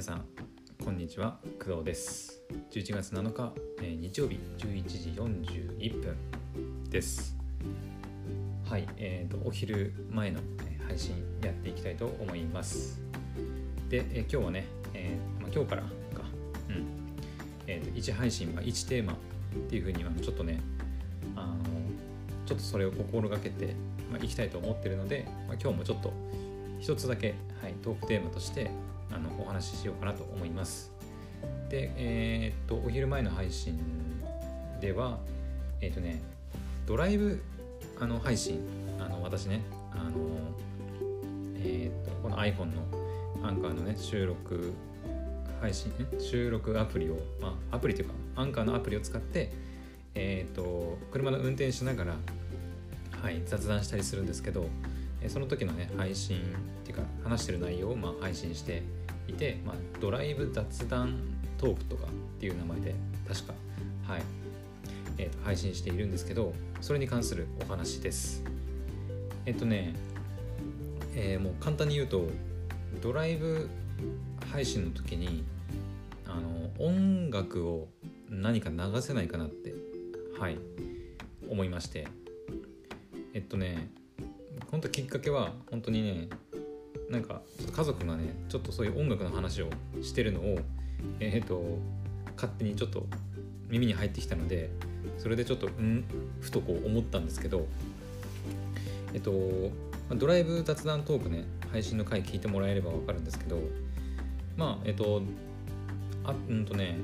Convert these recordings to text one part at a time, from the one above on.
皆さんこんにちは。工藤です。11月7日、えー、日曜日11時41分です。はいえーと、お昼前の配信やっていきたいと思います。で、えー、今日はね、えー、まあ、今日からか。うん。えーと、1配信は1テーマっていうふうにちょっとねあのちょっとそれを心がけて、まあ、いきたいと思ってるので、まあ、今日もちょっと一つだけ、はい、トークテーマとしてあのお話ししようかなと思います。で、えー、っと、お昼前の配信では、えー、っとね、ドライブあの配信、あの私ね、あのえー、っと、この iPhone のアンカーのね、収録配信、収録アプリを、まあ、アプリというか、アンカーのアプリを使って、えっと、車の運転しながら、はい、雑談したりするんですけど、その時のね配信っていうか話してる内容をま配信していて、まあ、ドライブ雑談トークとかっていう名前で確か、はいえー、と配信しているんですけどそれに関するお話です。えっとね、えー、もう簡単に言うとドライブ配信の時にあの音楽を何か流せないかなってはい思いまして。えっとね本当きっかけは本当にねなんか家族がねちょっとそういう音楽の話をしてるのをえっ、ー、と勝手にちょっと耳に入ってきたのでそれでちょっとうんふとこう思ったんですけどえっとドライブ雑談トークね配信の回聞いてもらえれば分かるんですけどまあえっとあうんとね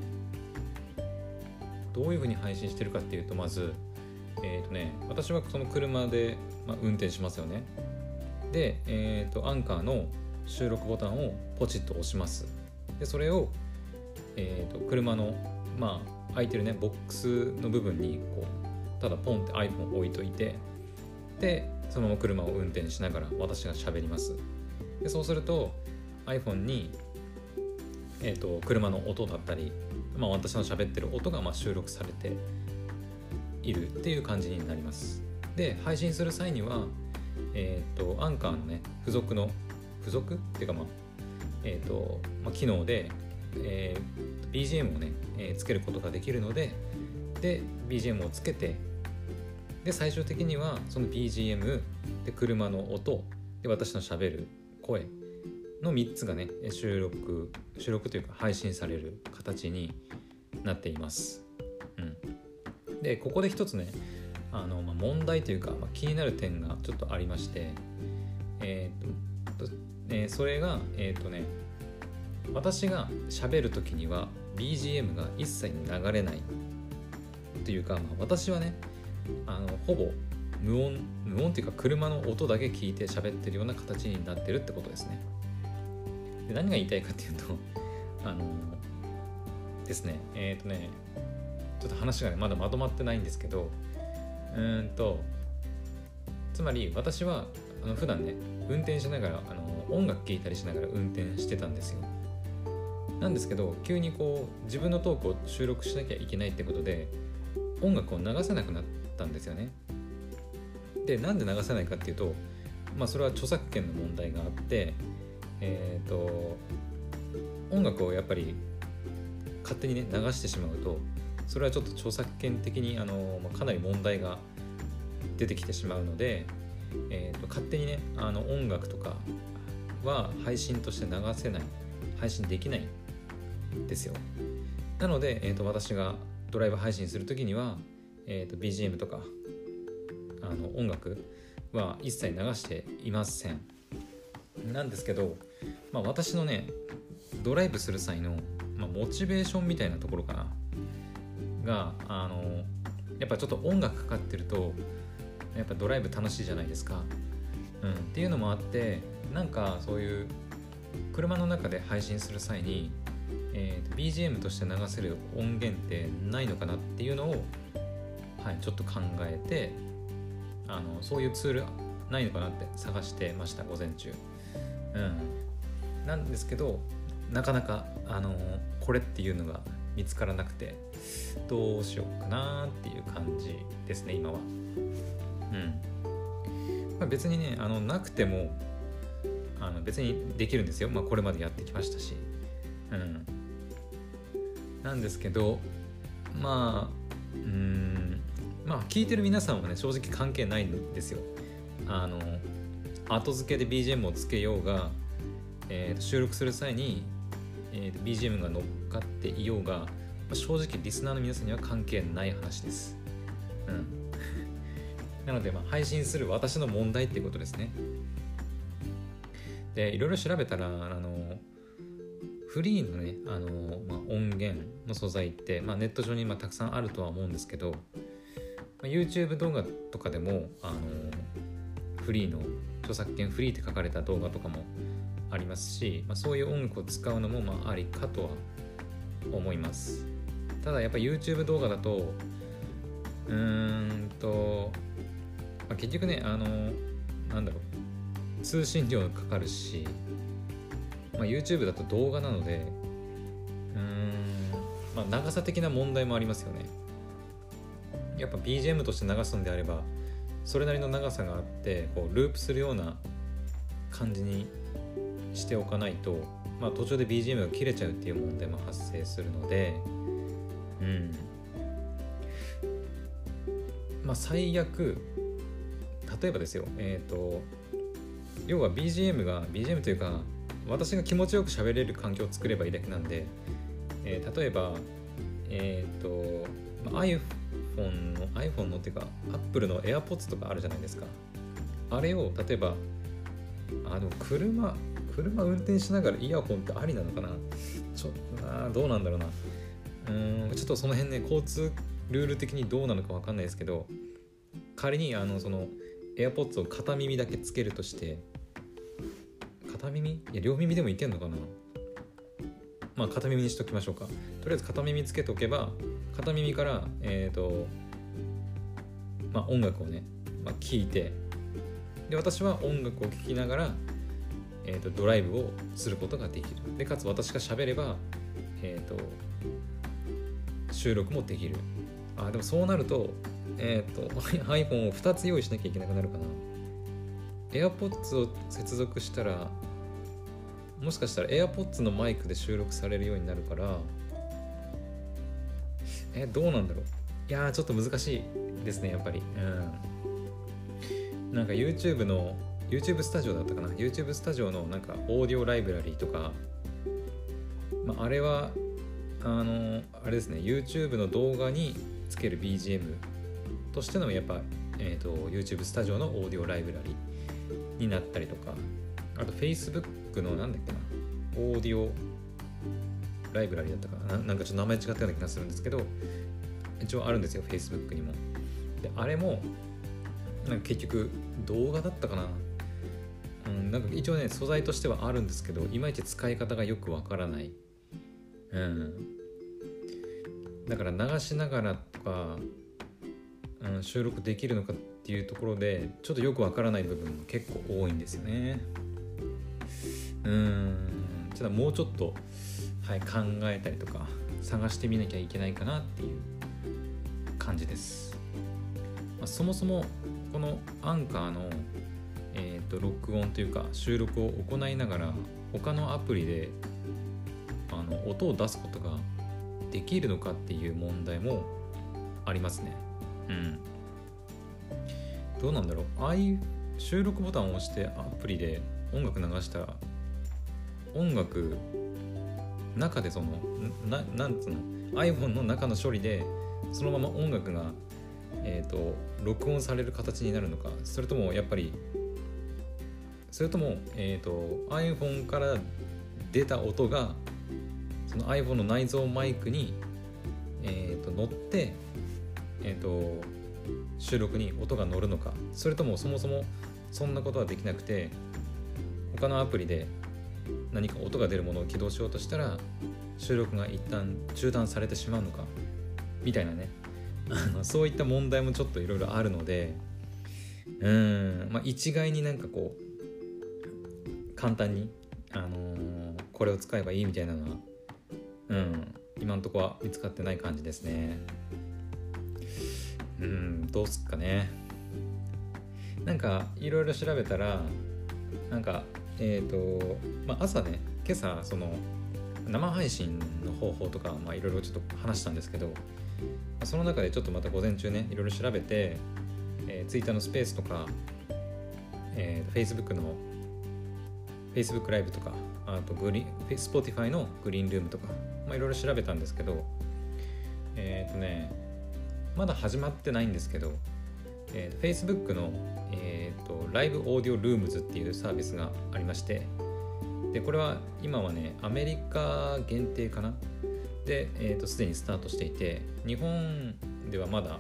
どういうふうに配信してるかっていうとまずえっ、とね私はその車で、まあ、運転しますよね。で、えーと、アンカーの収録ボタンをポチッと押します。でそれを、えーと、車のまあ空いてるねボックスの部分にこうただポンって iPhone を置いといてでそのまま車を運転しながら私が喋ります。でそうすると iPhone に、えーと、車の音だったり、まあ、私の喋ってる音がまあ収録されているっていう感じになります。で配信する際にはえっ、ー、とアンカーのね付属の付属？っていうかまあえっ、ー、と、まあ、機能で、えー、BGM をね、えー、つけることができるのでで BGM をつけてで最終的にはその BGM で車の音で私のしゃべる声の3つがね収録収録というか配信される形になっています。うん、でここで一つねあの、まあ、問題というか、まあ、気になる点がちょっとありまして、えーとえー、それが、えっ、ー、とね、私が喋る時には BGM が一切流れないというか、まあ、私はねあのほぼ無音無音っていうか車の音だけ聞いて喋ってるような形になってるってことですね。で何が言いたいかっていうとあのですねえっ、ー、とねちょっと話が、ね、まだまとまってないんですけどうんとつまり私はあの普段ね運転しながらあの音楽聴いたりしながら運転してたんですよ。なんですけど急にこう自分のトークを収録しなきゃいけないってことで音楽を流せなくなったんですよね。でなんで流せないかっていうとまあそれは著作権の問題があってえっ、ー、と音楽をやっぱり勝手にね流してしまうとそれはちょっと著作権的にあの、ま、かなり問題が出てきてしまうので、えーと、勝手にねあの音楽とかは配信として流せない配信できないんですよ。なので、えーと、私がドライブ配信する時には、えーと、BGM とかあの音楽は一切流していません。なんですけど、まあ、私のねドライブする際の、まあ、モチベーションみたいなところかな。があのやっぱちょっと音楽かかってるとやっぱドライブ楽しいじゃないですか、うん、っていうのもあってなんかそういう車の中で配信する際に、えー、BGM として流せる音源ってないのかなっていうのを、はい、ちょっと考えてあのそういうツールないのかなって探してました午前中、うん、なんですけどなかなかあのこれっていうのが見つからなくてどうしようかなっていう感じですね今は。うん、まあ、別にねあのなくてもあの別にできるんですよ、まあ、これまでやってきましたし。うん。なんですけどまあうん。まあ聞いてる皆さんはね正直関係ないんですよ。あの後付けで BGM をつけようが、えー、収録する際に、えー、と BGM が乗ってかっていようが、まあ、正直リスナーの皆さんには関係ない話です。うん。なので、まあ、配信する私の問題っていうことですね。でいろいろ調べたらあのフリーのねあの、まあ、音源の素材って、まあ、ネット上にまたくさんあるとは思うんですけど、まあ、YouTube 動画とかでもあのフリーの著作権フリーって書かれた動画とかもありますし、まあ、そういう音楽を使うのもまあありかとは思います。ただやっぱ YouTube 動画だとうーんと、まあ、結局ねあのなんだろう通信料かかるしまあ、YouTube だと動画なのでうーん、まあ、長さ的な問題もありますよね。やっぱ BGM として流すのであればそれなりの長さがあってこうループするような感じにしておかないと、まあ、途中で BGM が切れちゃうっていう問題も発生するのでうんまあ最悪例えばですよえっ、ー、と要は BGM が BGM というか私が気持ちよく喋れる環境を作ればいいだけなんで、えー、例えば、えっ、ー、と、iPhone の、iPhone のっていうか、Apple の AirPods とかあるじゃないですか。あれを、例えば、あの、車、車運転しながらイヤホンってありなのかな？ちょっとな、どうなんだろうな。うん、ちょっとその辺ね、交通ルール的にどうなのかわかんないですけど、仮に、あの、その、AirPods を片耳だけつけるとして、片耳？いや両耳でもいけんのかな？まあ片耳にしときましょうか。とりあえず片耳つけとけば片耳からえっ、ー、とまあ音楽をね、まあ、聞いてで私は音楽を聴きながら、えーと、ドライブをすることができる。でかつ私が喋ればえっ、ー、と収録もできる。あでもそうなるとえっ、ー、と iPhone を2つ用意しなきゃいけなくなるかな。AirPods を接続したらもしかしたら AirPods のマイクで収録されるようになるからえどうなんだろう。いやちょっと難しいですねやっぱり。うん。なんか YouTube の YouTube スタジオだったかな？YouTube スタジオのなんかオーディオライブラリーとか、まあ、あれはあのあれですね。YouTube の動画につける BGM としてのやっぱ、えーと、と YouTube スタジオのオーディオライブラリーになったりとか。あと Facebook のなんだっけな？オーディオライブラリーだったかななんかちょっと名前違ったような気がするんですけど。一応あるんですよ Facebook にも。であれもなんか結局動画だったかな、なんか一応ね素材としてはあるんですけどいまいち使い方がよくわからない。うん。だから流しながらとか、うん、収録できるのかっていうところでちょっとよくわからない部分も結構多いんですよね。うん。ちょっともうちょっと、はい、考えたりとか探してみなきゃいけないかなっていう感じです、まあ、そもそもこのアンカーの、と、録音というか収録を行いながら他のアプリであの音を出すことができるのかっていう問題もありますね。うん。どうなんだろう。ああいう収録ボタンを押してアプリで音楽流したら音楽中でそのななんつうの iPhone の中の処理でそのまま音楽がえっ、ー、と録音される形になるのかそれともやっぱりそれとも、えーと、iPhone から出た音がその iPhone の内蔵マイクに、えーと、乗って、えーと収録に音が乗るのか。それともそもそもそんなことはできなくて他のアプリで何か音が出るものを起動しようとしたら収録が一旦中断されてしまうのか。みたいなね。そういった問題もちょっといろいろあるのでうんまあ一概になんかこう簡単に、あのー、これを使えばいいみたいなのはうん今んとこは見つかってない感じですね。うんどうすっかね。なんかいろいろ調べたらなんかえっ、ー、と、まあ、朝ね今朝その生配信の方法とかいろいろちょっと話したんですけどその中でちょっとまた午前中ねいろいろ調べて、えー、Twitter のスペースとか、えー、Facebook の Facebook ライブとかあとグリ Spotify のグリーンルームとかいろいろ調べたんですけどえっ、とねまだ始まってないんですけど、えー、Facebook の、えーと、ライブオーディオルームズっていうサービスがありましてでこれは今はねアメリカ限定かな？で、えーと、すでにスタートしていて日本ではまだ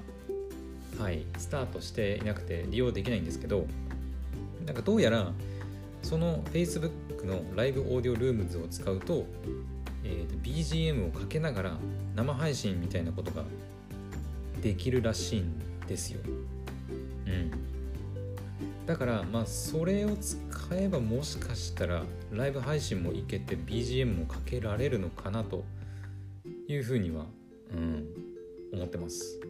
はいスタートしていなくて利用できないんですけどなんかどうやらその Facebook のライブオーディオルームズを使うと,、えーと BGM をかけながら生配信みたいなことができるらしいんですよ。うん。だからまあそれを使えばもしかしたらライブ配信もいけて BGM もかけられるのかなというふうには、うん、思ってます。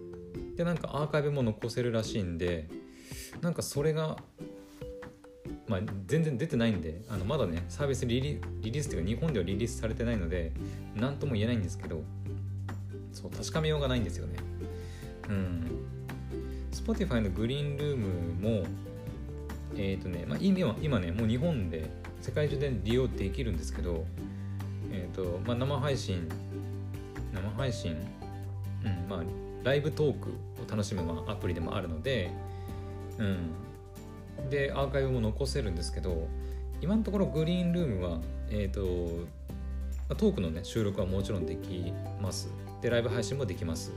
でなんかアーカイブも残せるらしいんでなんかそれがまあ、全然出てないんであのまだねサービスリリリリースというか日本ではリリースされてないので何とも言えないんですけどそう確かめようがないんですよね。うん。Spotify のグリーンルームもえっ、ー、とね、まあ、今今ねもう日本で世界中で利用できるんですけどえっ、ー、とまあ生配信生配信うんまあライブトークを楽しむアプリでもあるのでうん。でアーカイブも残せるんですけど今のところグリーンルームはえっ、ー、とトークのね収録はもちろんできます。でライブ配信もできます。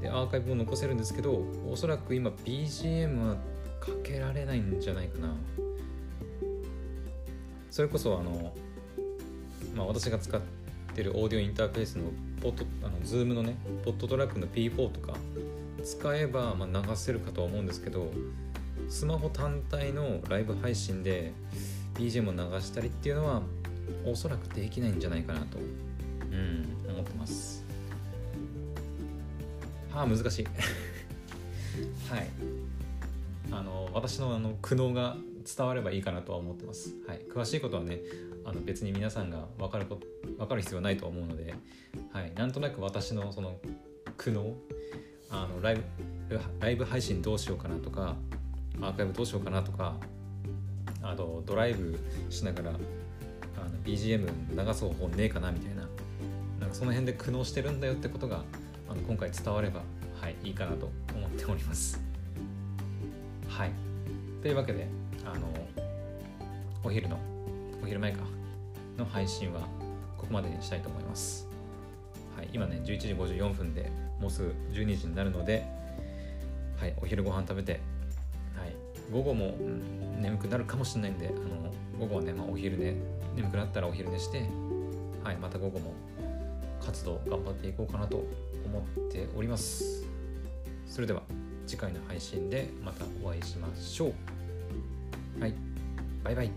でアーカイブも残せるんですけどおそらく今 BGM はかけられないんじゃないかな。それこそあのまあ私が使ってるオーディオインターフェースのポットあの Zoom のねポットトラックの P4 とか使えばまあ流せるかとは思うんですけどスマホ単体のライブ配信で BGM を流したりっていうのはおそらくできないんじゃないかなと、うん、思ってます。はあ難しい。はい。あの私のあの苦悩が伝わればいいかなとは思ってます、はい、詳しいことはねあの別に皆さんが分かるこ分かる必要はないと思うので、はい、なんとなく私のその苦悩あのライブライブ配信どうしようかなとかアーカイブどうしようかなとかあとドライブしながらあの BGM 流す方法ねえかなみたいななんかその辺で苦悩してるんだよってことがあの今回伝われば、はい、いいかなと思っております。はいというわけであのお昼のお昼前かの配信はここまでにしたいと思います。はい、今ね11時54分でもうすぐ12時になるので、はい、お昼ご飯食べて、午後も、うん、眠くなるかもしれないんであの午後はね、まあ、お昼寝眠くなったらお昼寝して、はい、また午後も活動頑張っていこうかなと思っております。それでは次回の配信でまたお会いしましょう。はいバイバイ